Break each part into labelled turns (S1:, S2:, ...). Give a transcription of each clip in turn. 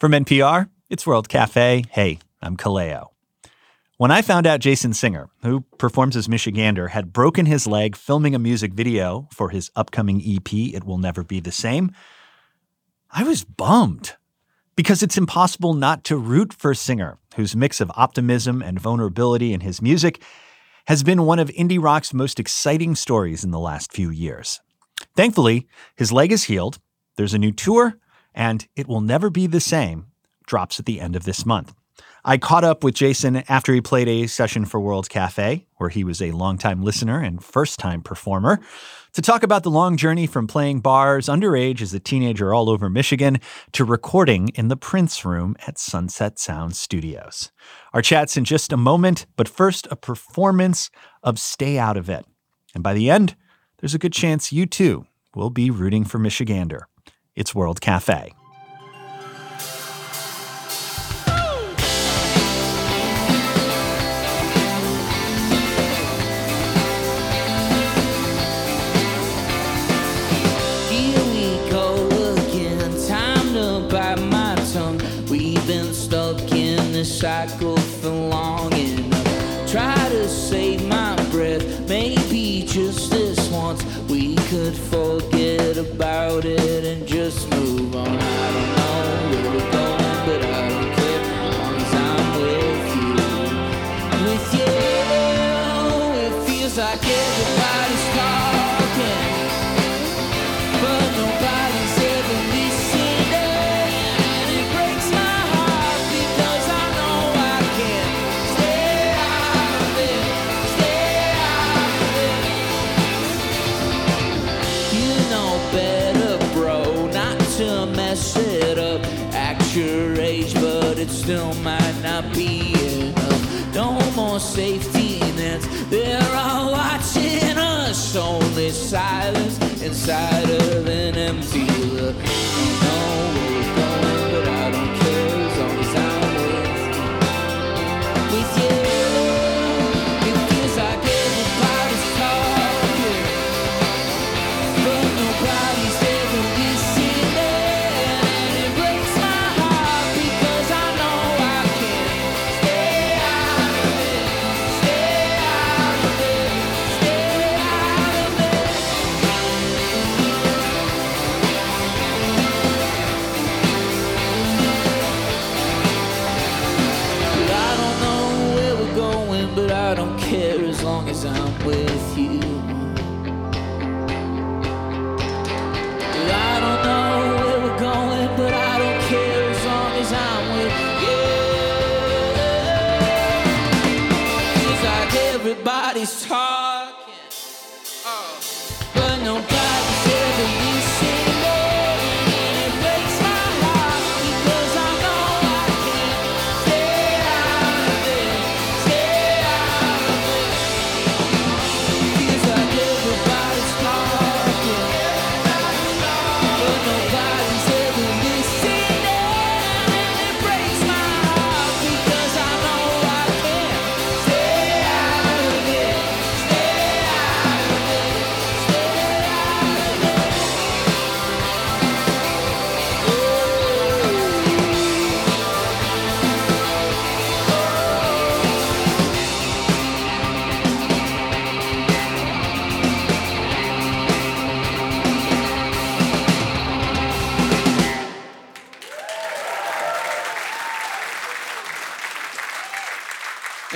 S1: From NPR, it's World Cafe. Hey, I'm Kallao. When I found out Jason Singer, who performs as Michigander, had broken his leg filming a music video for his upcoming EP, It Will Never Be the Same, I was bummed. Because it's impossible not to root for Singer, whose mix of optimism and vulnerability in his music has been one of indie rock's most exciting stories in the last few years. Thankfully, his leg is healed, there's a new tour, and It Will Never Be the Same drops at the end of this month. I caught up with Jason after he played a session for World Cafe, where he was a longtime listener and first time performer, to talk about the long journey from playing bars underage as a teenager all over Michigan to recording in the Prince Room at Sunset Sound Studios. Our chat's in just a moment, but first, a performance of Stay Out of It. And by the end, there's a good chance you too will be rooting for Michigander. It's World Cafe.
S2: Here we go again. Time to bite my tongue. We've been stuck in this cycle for long enough. Try to save my breath. Maybe just this once we could forget about it still might not be enough. No more safety nets, they're all watching us. Only silence inside of an empty look. Talking,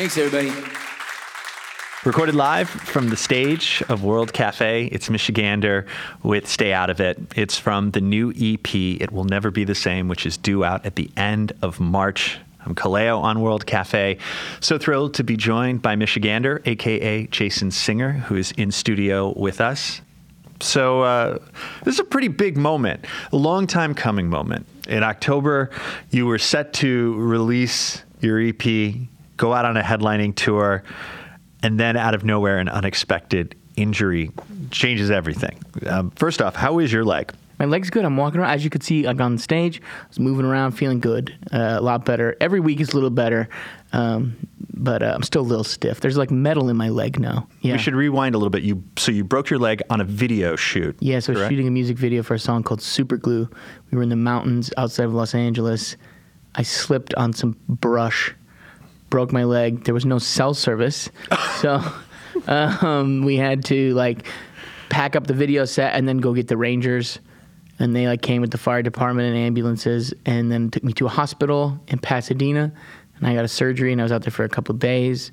S3: Thanks, everybody.
S1: Recorded live from the stage of World Cafe. It's Michigander with Stay Out of It. It's from the new EP, It Will Never Be the Same, which is due out at the end of March. I'm Kallao on World Cafe. So thrilled to be joined by Michigander, aka Jason Singer, who is in studio with us. So uh, this is a pretty big moment, a long time coming moment. In October, you were set to release your EP, go out on a headlining tour, and then out of nowhere, an unexpected injury changes everything. Um, first off, how is your leg?
S4: My leg's good. I'm walking around. As you could see, like on the stage, I was moving around, feeling good, uh, a lot better. Every week is a little better, um, but uh, I'm still a little stiff. There's like metal in my leg now. Yeah.
S1: We should rewind a little bit. You so you broke your leg on a video shoot.
S4: Yeah, so I was
S1: correct?
S4: shooting a music video for a song called Super Glue. We were in the mountains outside of Los Angeles, I slipped on some brush, broke my leg. There was no cell service, so um, we had to like pack up the video set and then go get the rangers. And they like came with the fire department and ambulances, and then took me to a hospital in Pasadena, and I got a surgery, and I was out there for a couple of days.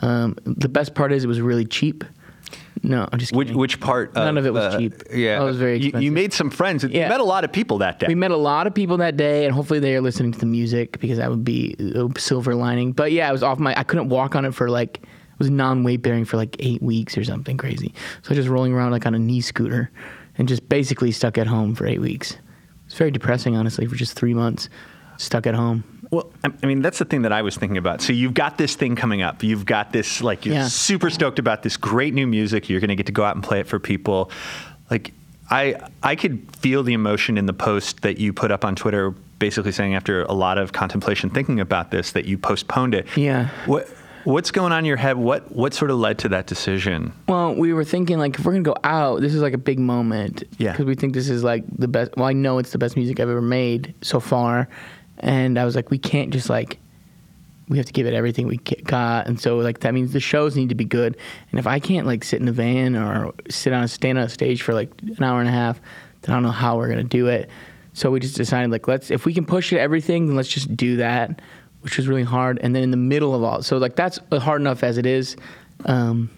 S4: Um, the best part is it was really cheap. No, I'm just
S1: Which,
S4: kidding.
S1: which part?
S4: None of it was
S1: uh,
S4: cheap.
S1: Yeah,
S4: It was very
S1: You- You, made some friends. You
S4: Yeah.
S1: met a lot of people that day.
S4: We met a lot of people that day, and hopefully they are listening to the music because that would be a silver lining. But yeah, I was off my. I couldn't walk on it for like. It was non weight bearing for like eight weeks or something crazy. So I was just rolling around like on a knee scooter, and just basically stuck at home for eight weeks. It's very depressing, honestly, for just three months, stuck at home.
S1: Well, I I mean, that's the thing that I was thinking about. So you've got this thing coming up. You've got this, like, you're
S4: Yeah.
S1: super stoked about this great new music. You're going to get to go out and play it for people. Like, I I could feel the emotion in the post that you put up on Twitter, basically saying after a lot of contemplation, thinking about this, that you postponed it.
S4: Yeah.
S1: What What's going on in your head? What What sort of led to that decision?
S4: Well, we were thinking like if we're gonna go out, this is like a big moment.
S1: Yeah.
S4: Because we think this is like the best. Well, I know it's the best music I've ever made so far, and I was like, we can't just like. We have to give it everything we got, and so like that means the shows need to be good. And if I can't like sit in a van or sit on a stand on a stage for like an hour and a half, then I don't know how we're gonna do it. So we just decided like let's if we can push it everything, then let's just do that, which was really hard. And then in the middle of all, so like that's hard enough as it is. Um,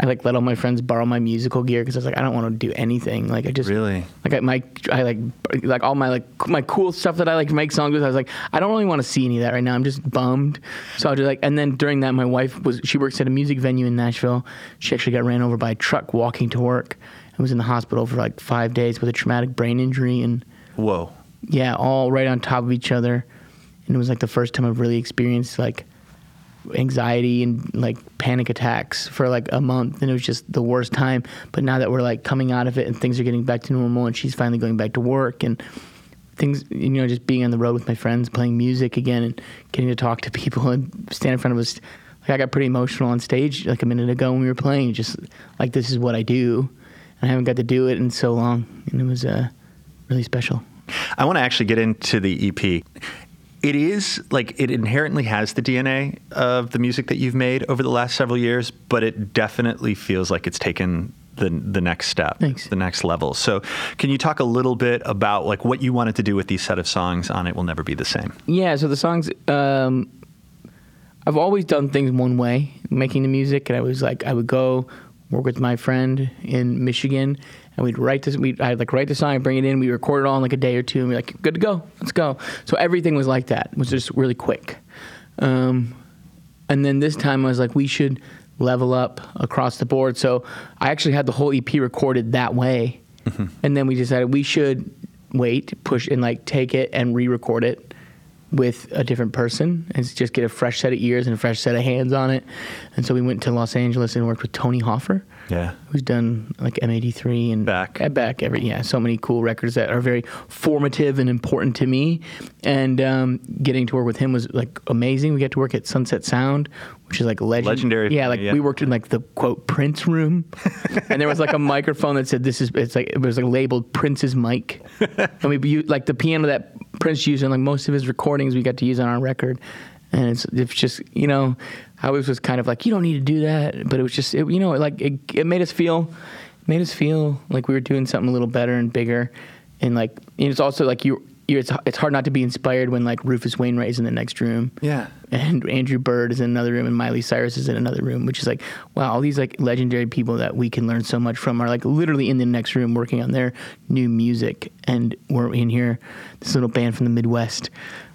S4: I like let all my friends borrow my musical gear because I was like, I don't want to do anything. Like I just
S1: Really?
S4: like I, my I like like all my like my cool stuff that I like to make songs with. I was like, I don't really want to see any of that right now. I'm just bummed. So I was like, and then during that, my wife was she works at a music venue in Nashville. She actually got ran over by a truck walking to work and was in the hospital for like five days with a traumatic brain injury and
S1: Whoa.
S4: yeah, all right on top of each other. And it was like the first time I've really experienced like anxiety and like panic attacks for like a month. And it was just the worst time. But now that we're like coming out of it and things are getting back to normal and she's finally going back to work and things, you know, just being on the road with my friends, playing music again and getting to talk to people and stand in front of us. Like I got pretty emotional on stage like a minute ago when we were playing, just like this is what I do. And I haven't got to do it in so long. And it was uh, really special.
S1: I want to actually get into the EP. It is like it inherently has the DNA of the music that you've made over the last several years, but it definitely feels like it's taken the the next step,
S4: Thanks.
S1: the next level. So, can you talk a little bit about like what you wanted to do with these set of songs on "It Will Never Be the Same"?
S4: Yeah, so the songs, um, I've always done things one way, making the music, and I was like, I would go work with my friend in Michigan, and we'd write this. We I'd like write the song, bring it in, we record it all in like a day or two, and we're like, good to go, let's go. So everything was like that. It was just really quick. Um, and then this time I was like, we should level up across the board. So I actually had the whole EP recorded that way. And then we decided we should wait, push, and like take it and re record it with a different person and just get a fresh set of ears and a fresh set of hands on it. And so we went to Los Angeles and worked with Tony Hoffer
S1: Yeah.
S4: who's done like M83 and
S1: Beck.
S4: at back every yeah so many cool records that are very formative and important to me and um, getting to work with him was like amazing we got to work at Sunset Sound which is like legend-
S1: Legendary,
S4: yeah like
S1: yeah.
S4: we worked in like the quote Prince room and there was like a microphone that said this is it's like it was like labeled Prince's mic and we like the piano that Prince used in like most of his recordings we got to use on our record and it's it's just you know I always was kind of like you don't need to do that. But it was just it, you know like it, it made us feel made us feel like we were doing something a little better and bigger. And like and it's also like you you're, it's, it's hard not to be inspired when like Rufus Wainwright is in the next room.
S1: Yeah.
S4: and Andrew Bird is in another room and Miley Cyrus is in another room which is like wow all these like legendary people that we can learn so much from are like literally in the next room working on their new music. And we're in here this little band from the Midwest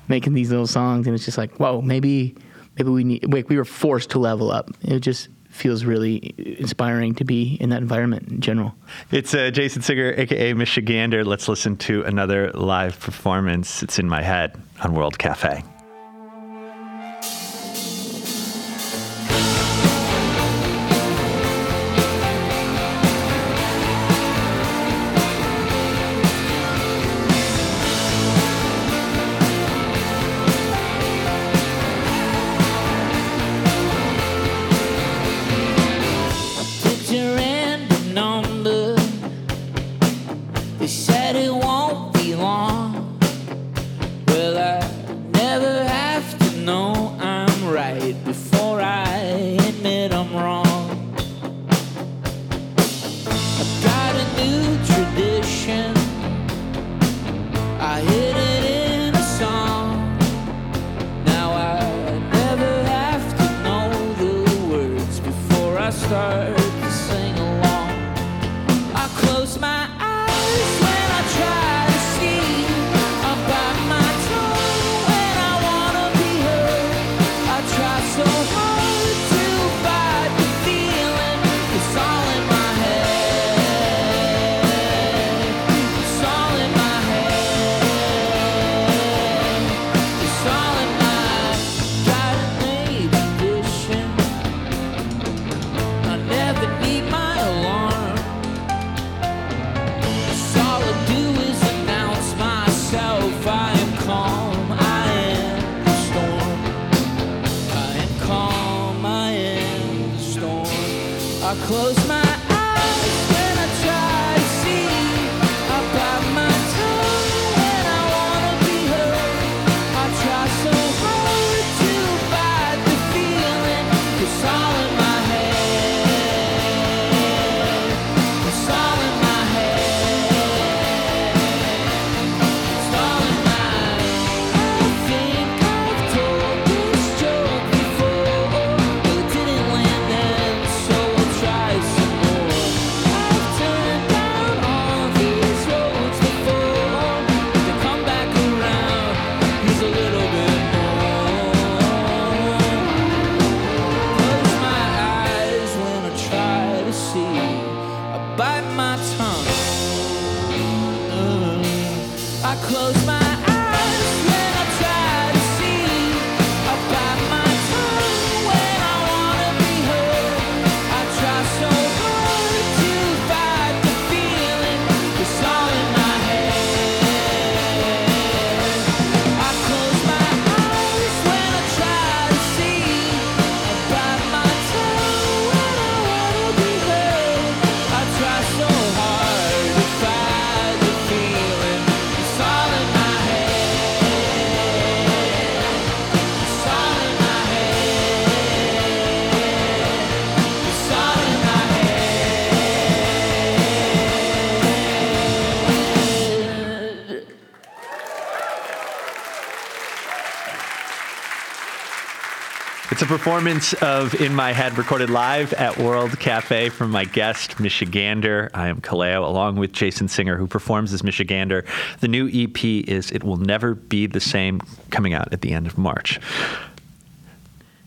S4: making these little songs and it's just like whoa maybe maybe we need like we were forced to level up it just feels really inspiring to be in that environment in general
S1: It's uh, Jason Singer, aka Michigander. Let's listen to another live performance. It's in my head on World Cafe.
S2: It's a
S1: performance of In My Head recorded live at World Cafe from my guest, Michigander. I am Kallao, along with Jason Singer, who performs as Michigander. The new EP is It Will Never Be the Same, coming out at the end of March.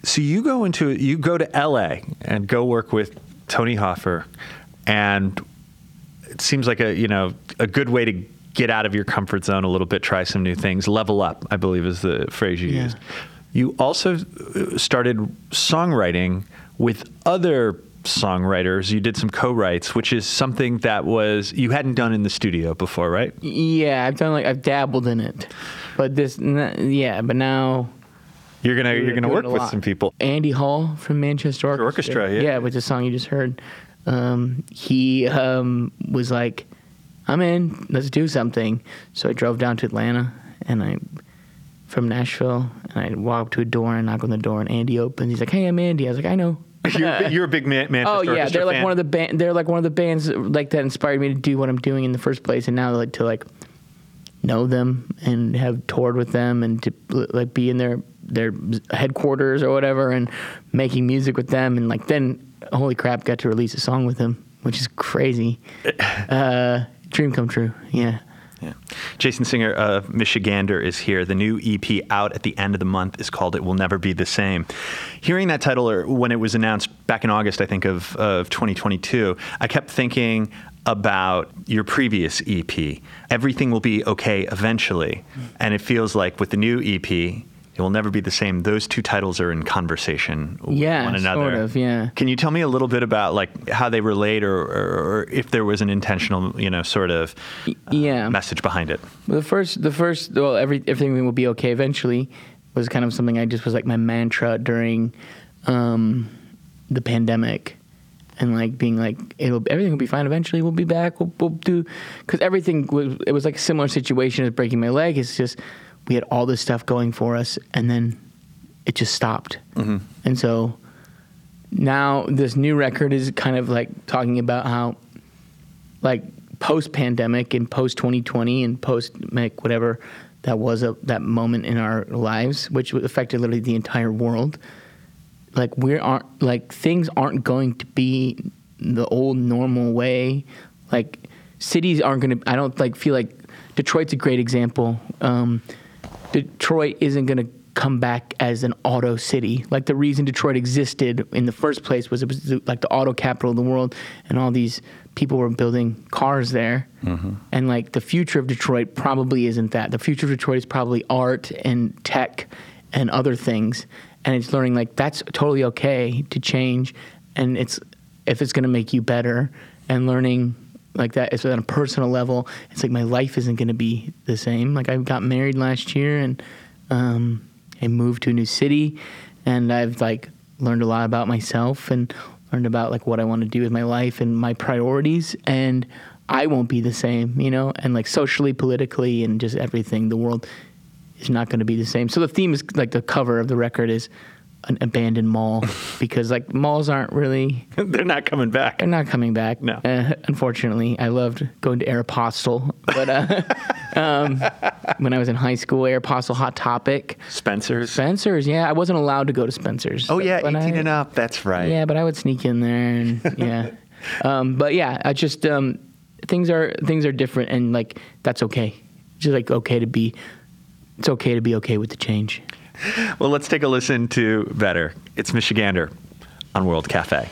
S1: So you go into you go to LA and go work with Tony Hoffer, and it seems like a you know a good way to get out of your comfort zone a little bit, try some new things, level up. I believe is the phrase you
S4: Yeah.
S1: used. You also uh, started songwriting with other songwriters. You did some co-writes, which is something that was you hadn't done in the studio before, right?
S4: Yeah, I've done like I've dabbled in it, but this, yeah, but now
S1: You're gonna you're gonna work with some people.
S4: Andy Hull from Manchester Orchestra.
S1: Orchestra, yeah.
S4: yeah, with the song you just heard. Um, he um, was like, "I'm in. Let's do something." So I drove down to Atlanta, and I from Nashville, and I walk up to a door and knock on the door, and Andy opens. He's like, "Hey, I'm Andy." I was like, "I know."
S1: You're, a big- you're a big Man- Manchester
S4: Oh yeah,
S1: Orchestra
S4: they're like
S1: fan.
S4: one of the band. They're like one of the bands like that inspired me to do what I'm doing in the first place, and now like to like know them and have toured with them and to like be in their their headquarters or whatever and making music with them and like then holy crap got to release a song with them which is crazy uh, dream come true yeah
S1: Yeah. Jason Singer of Michigander is here. The new EP out at the end of the month is called It Will Never Be the Same. Hearing that title or when it was announced back in August, I think, of, of 2022, I kept thinking about your previous EP. Everything will be okay eventually. And it feels like with the new EP, It Will Never Be the Same, those two titles are in conversation with
S4: Yeah,
S1: one another.
S4: sort of, yeah.
S1: Can you tell me a little bit about like how they relate or, or, or if there was an intentional, you know, sort of uh,
S4: yeah
S1: message behind it?
S4: The first, the first, well, every everything will be okay eventually was kind of something I just was like my mantra during um, the pandemic, and like being like it'll everything will be fine eventually. We'll be back. We'll, we'll do because everything was it was like a similar situation as breaking my leg. It's just we had all this stuff going for us, and then it just stopped, and so now this new record is kind of like talking about how like post pandemic and post 2020 and post whatever that was a, that moment in our lives, which affected literally the entire world. Like we aren't like things aren't going to be the old normal way. Like cities aren't going to. I don't like feel like Detroit's a great example. Um, Detroit isn't going to come back as an auto city. Like the reason Detroit existed in the first place was it was like the auto capital of the world, and all these people were building cars there. Mm-hmm. And like the future of Detroit probably isn't that. The future of Detroit is probably art and tech and other things. And it's learning like that's totally okay to change, and it's if it's going to make you better, and learning like that it's on a personal level it's like my life isn't going to be the same like i got married last year and um, i moved to a new city and i've like learned a lot about myself and learned about like what I want to do with my life and my priorities, and I won't be the same, you know, and like socially, politically, and just everything. The world is not going to be the same. So the theme is like the cover of the record is an abandoned mall because like malls aren't really
S1: They're not coming back.
S4: they're not coming back.
S1: No.
S4: Uh, unfortunately, I loved going to Aeropostale, but uh, um, when I was in high school, Aeropostale, Hot Topic,
S1: Spencer's.
S4: Spencer's. Yeah, I wasn't allowed to go to Spencer's.
S1: oh yeah, 18
S4: I-
S1: and up. That's right.
S4: Yeah, but I would sneak in there, and yeah. um, but yeah, I just um, things are things are different, and like that's okay. It's just like okay to be. It's okay to be okay with the change.
S1: Well, let's take a listen to Better. It's Michigander on World Cafe.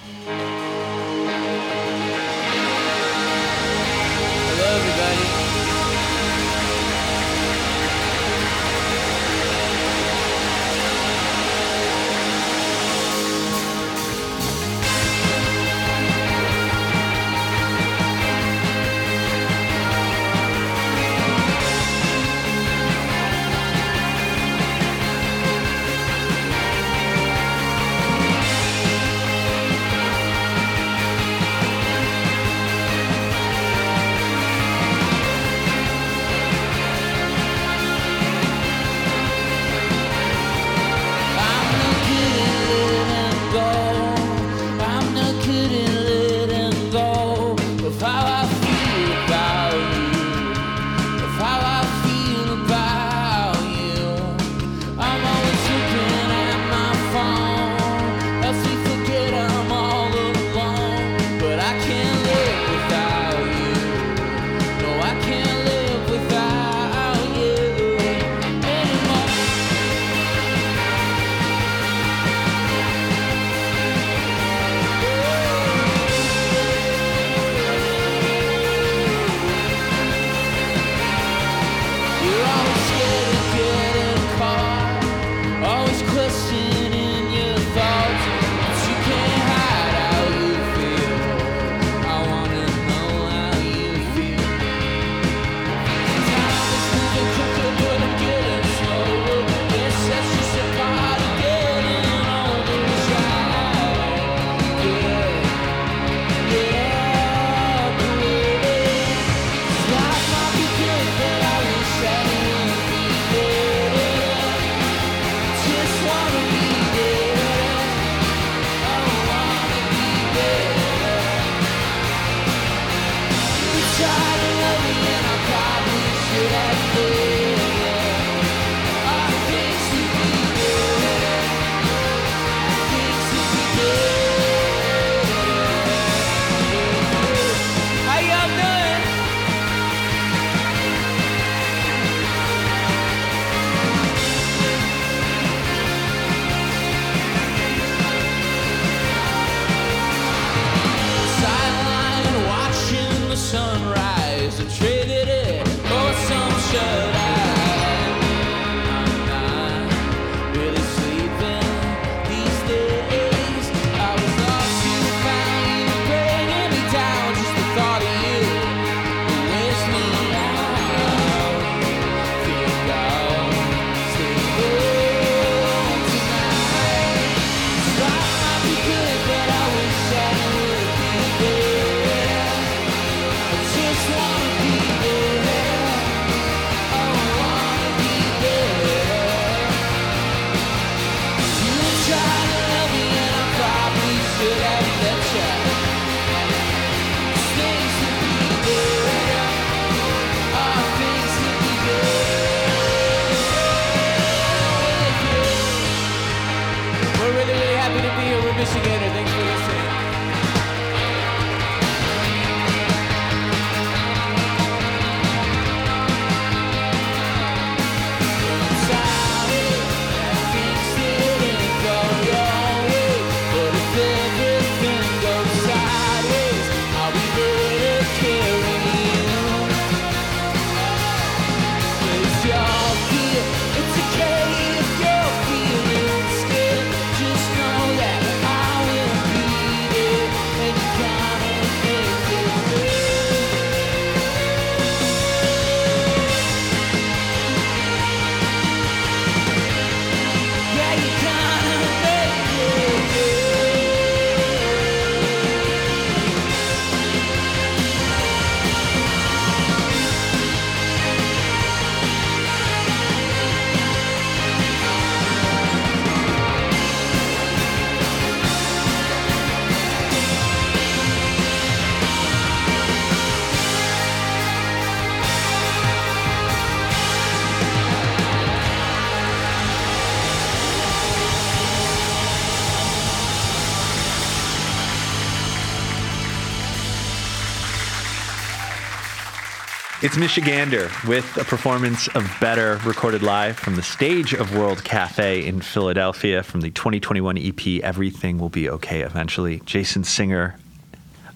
S1: It's Michigander with a performance of Better recorded live from the stage of World Cafe in Philadelphia from the 2021 EP Everything Will Be Okay Eventually. Jason Singer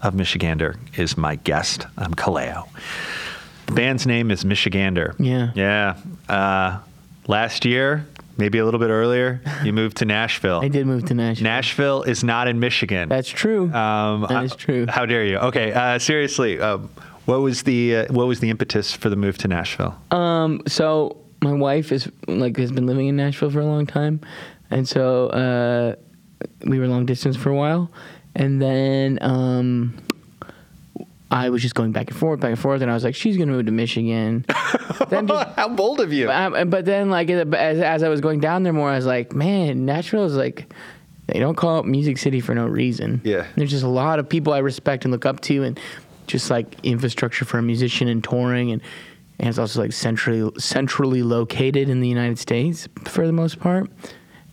S1: of Michigander is my guest. I'm Kallao. The band's name is Michigander.
S4: Yeah.
S1: Yeah. Uh, last year, maybe a little bit earlier, you moved to Nashville.
S4: I did move to Nashville.
S1: Nashville is not in Michigan.
S4: That's true.
S1: Um,
S4: That is true.
S1: How dare you? Okay, uh, seriously, uh, what was the uh, what was the impetus for the move to Nashville?
S4: Um, so my wife is like has been living in Nashville for a long time, and so uh, we were long distance for a while, and then um, I was just going back and forth, back and forth, and I was like, she's gonna move to Michigan. then just,
S1: How bold of you!
S4: um, but then like as, as I was going down there more, I was like, man, Nashville is like. They don't call it Music City for no reason.
S1: Yeah.
S4: There's just a lot of people I respect and look up to, and just like infrastructure for a musician and touring, and and it's also like centrally centrally located in the United States for the most part,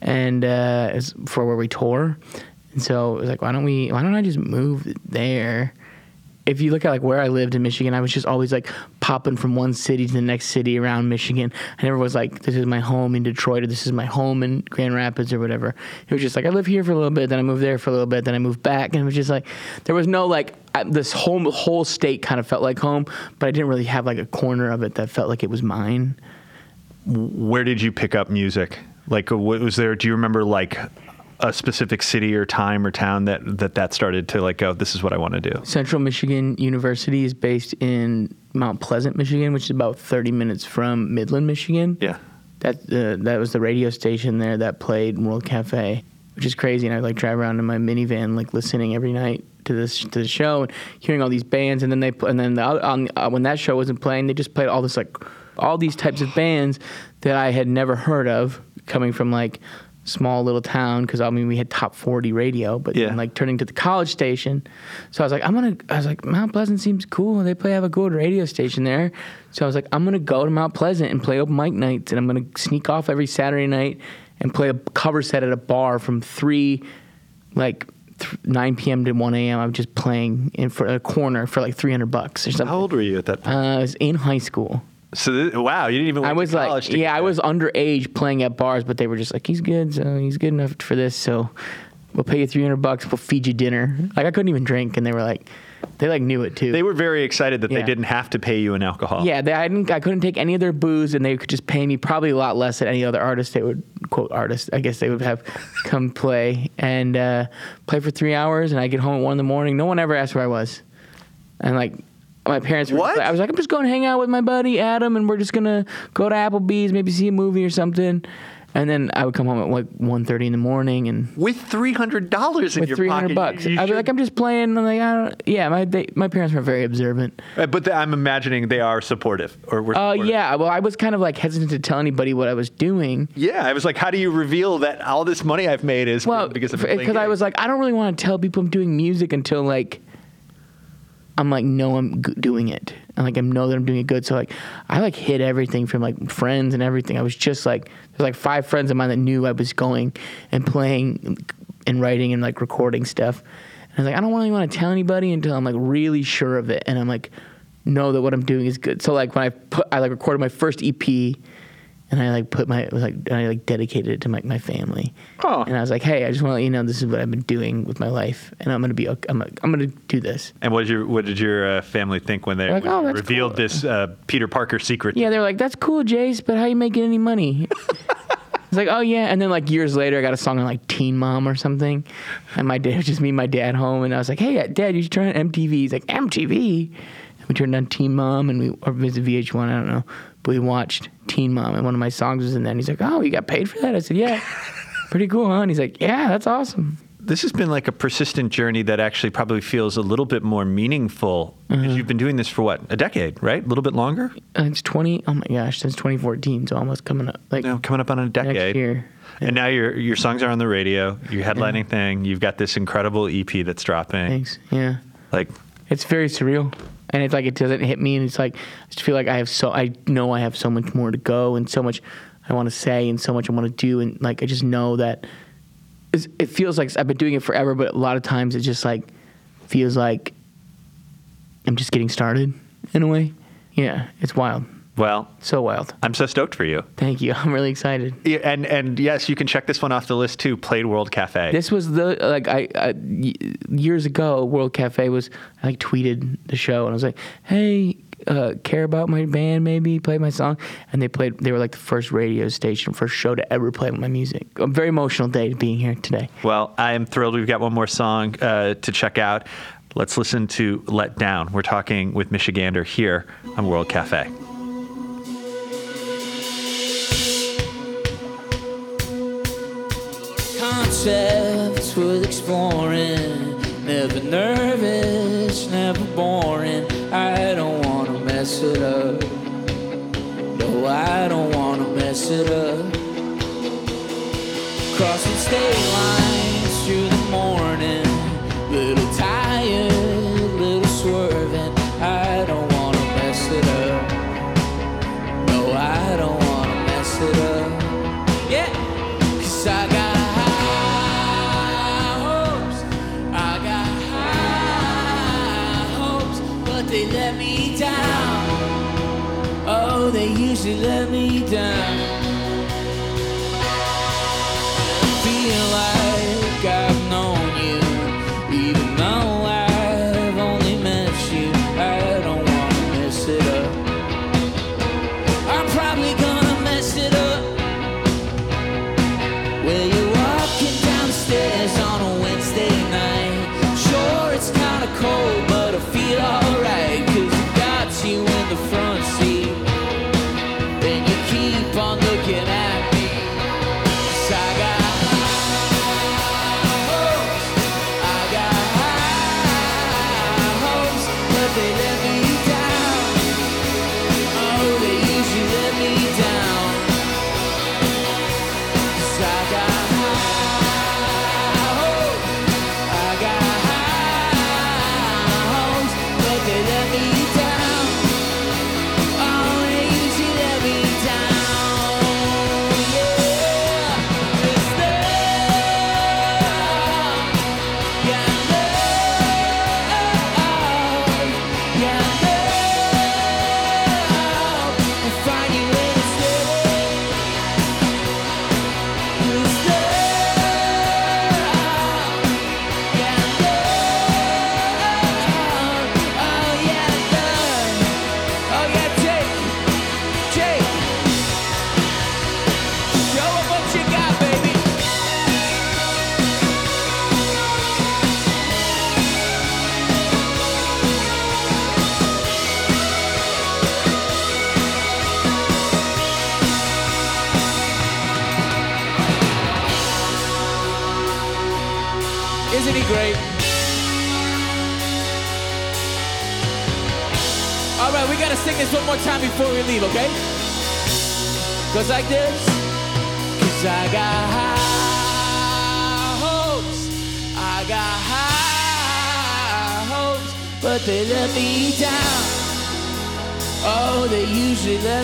S4: and uh, for where we tour. And so it was like, why don't we? Why don't I just move there? If you look at like where I lived in Michigan, I was just always like popping from one city to the next city around Michigan. I never was like, this is my home in Detroit or this is my home in Grand Rapids or whatever. It was just like I live here for a little bit, then I move there for a little bit, then I move back, and it was just like there was no like I, this whole whole state kind of felt like home, but I didn't really have like a corner of it that felt like it was mine.
S1: Where did you pick up music? Like, what was there? Do you remember like a specific city or time or town that that that started to like go? This is what I want to do.
S4: Central Michigan University is based in Mount Pleasant, Michigan, which is about 30 minutes from Midland, Michigan.
S1: Yeah.
S4: That uh, that was the radio station there that played World Cafe, which is crazy. And I'd like drive around in my minivan, like listening every night to this to the show and hearing all these bands. And then they and then the, on uh, when that show wasn't playing, they just played all this like all these types of bands that I had never heard of, coming from like small little town because I mean we had top 40 radio, but
S1: Yeah.
S4: then, like turning to the college station. So I was like, I'm gonna. I was like, Mount Pleasant seems cool. They play have a good radio station there. So I was like, I'm gonna go to Mount Pleasant and play open mic nights, and I'm gonna sneak off every Saturday night and play a cover set at a bar from three, like. th- 9 p.m. to 1 a.m. I was just playing in for a corner for like 300 bucks or something.
S1: How old were you at that point?
S4: Uh, I was in high school.
S1: So th- wow, you didn't even.
S4: I was
S1: to
S4: like, yeah, I was underage playing at bars, but they were just like, he's good, so he's good enough for this, so we'll pay you 300 bucks, we'll feed you dinner. Like I couldn't even drink, and they were like, they like knew it too.
S1: They were very excited that they didn't have to pay you an alcohol.
S4: yeah, they, I didn't, I couldn't take any of their booze, and they could just pay me probably a lot less than any other artist they would quote artist. I guess they would have come play and uh, play for three hours, and I get home at one in the morning. No one ever asked where I was, and like. My parents were.
S1: What?
S4: I was like, I'm just going to hang out with my buddy Adam, and we're just gonna go to Applebee's, maybe see a movie or something. And then I would come home at like 1.30 in the morning, and
S1: With three hundred dollars in
S4: with
S1: your
S4: three
S1: pocket,
S4: hundred bucks, I'd be like, I'm just playing. I'm like, I don't. Yeah, my they, my parents were very observant.
S1: Uh, But th- I'm imagining they are supportive, or were.
S4: Uh,
S1: supportive.
S4: yeah. Well, I was kind of like hesitant to tell anybody what I was doing.
S1: Yeah, I was like, how do you reveal that all this money I've made is
S4: Well,
S1: because of
S4: because I was like, I don't really want to tell people I'm doing music until like I'm like, no, I'm g- doing it. And like, I know that I'm doing it good. So like, I like hid everything from like friends and everything. I was just like, there's like five friends of mine that knew I was going and playing and writing and like recording stuff. And I was like, I don't really want to tell anybody until I'm like really sure of it. And I'm like, know that what I'm doing is good. So like when I put, I like recorded my first EP and I like put my like and I like dedicated it to my, my family.
S1: Oh.
S4: And I was like, hey, I just want to let you know this is what I've been doing with my life, and I'm gonna be ok- I'm I'm gonna do this.
S1: And what did your what did your uh, family think when they
S4: Like, oh,
S1: revealed
S4: cool.
S1: this uh, Peter Parker secret?
S4: Yeah, they're like, that's cool, Jace, but how you making any money? It's like, oh yeah, and then like years later, I got a song on like Teen Mom or something, and my dad was just me, and my dad home, and I was like, hey, Dad, you should turn on MTV. He's like, MTV. And we turned on Teen Mom, and we or was it VH1? I don't know, but we watched Teen Mom, and one of my songs was in there. And he's like, oh, you got paid for that? I said, yeah. Pretty cool, huh? And he's like, yeah, that's awesome.
S1: This has been like a persistent journey that actually probably feels a little bit more meaningful because you've been doing this for what a decade, right? A little bit longer.
S4: Uh, it's 20, oh my gosh, since 2014, so almost coming up. Like,
S1: No, coming up on a decade.
S4: next year.
S1: And now your your songs are on the radio. Your headlining thing. You've got this incredible EP that's dropping.
S4: Thanks. Yeah.
S1: Like
S4: It's very surreal. And it's like it doesn't hit me and it's like I just feel like I have so I know I have so much more to go and so much I want to say and so much I want to do and like I just know that it feels like I've been doing it forever but a lot of times it just like feels like I'm just getting started in a way. Yeah, it's wild.
S1: Well,
S4: So wild.
S1: I'm so stoked for you.
S4: Thank you. I'm really excited.
S1: Yeah, and and yes, you can check this one off the list too. Played World Cafe.
S4: This was the like I, I years ago. World Cafe was I like tweeted the show and I was like, "Hey, uh, care about my band? Maybe play my song." And they played. They were like the first radio station, first show to ever play my music. A very emotional day being here today.
S1: Well, I am thrilled. We've got one more song uh, to check out. Let's listen to "Let Down." We're talking with Michigander here on World Cafe.
S2: Concepts worth exploring. Never nervous, never boring. I don't wanna mess it up. No, I don't wanna mess it up. Crossing state lines usually let me down.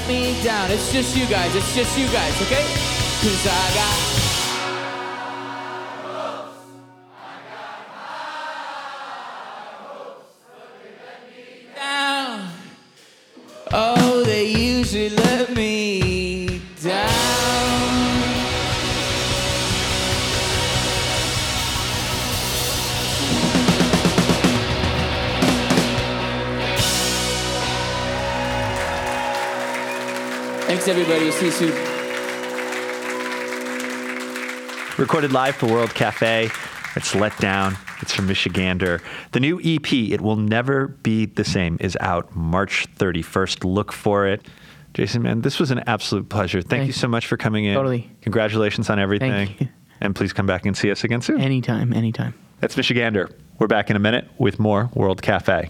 S2: Me down. It's just you guys, it's just you guys, okay? Cause I got Thanks, everybody. See you soon.
S1: Recorded live for World Cafe. It's Let Down. It's from Michigander. The new EP, It Will Never Be the Same, is out March 31st. Look for it. Jason, man, this was an absolute pleasure. Thank you so much for coming in.
S4: Totally.
S1: Congratulations on everything.
S4: you.
S1: And please come back and see us again soon.
S4: Anytime, anytime.
S1: That's Michigander. We're back in a minute with more World Cafe.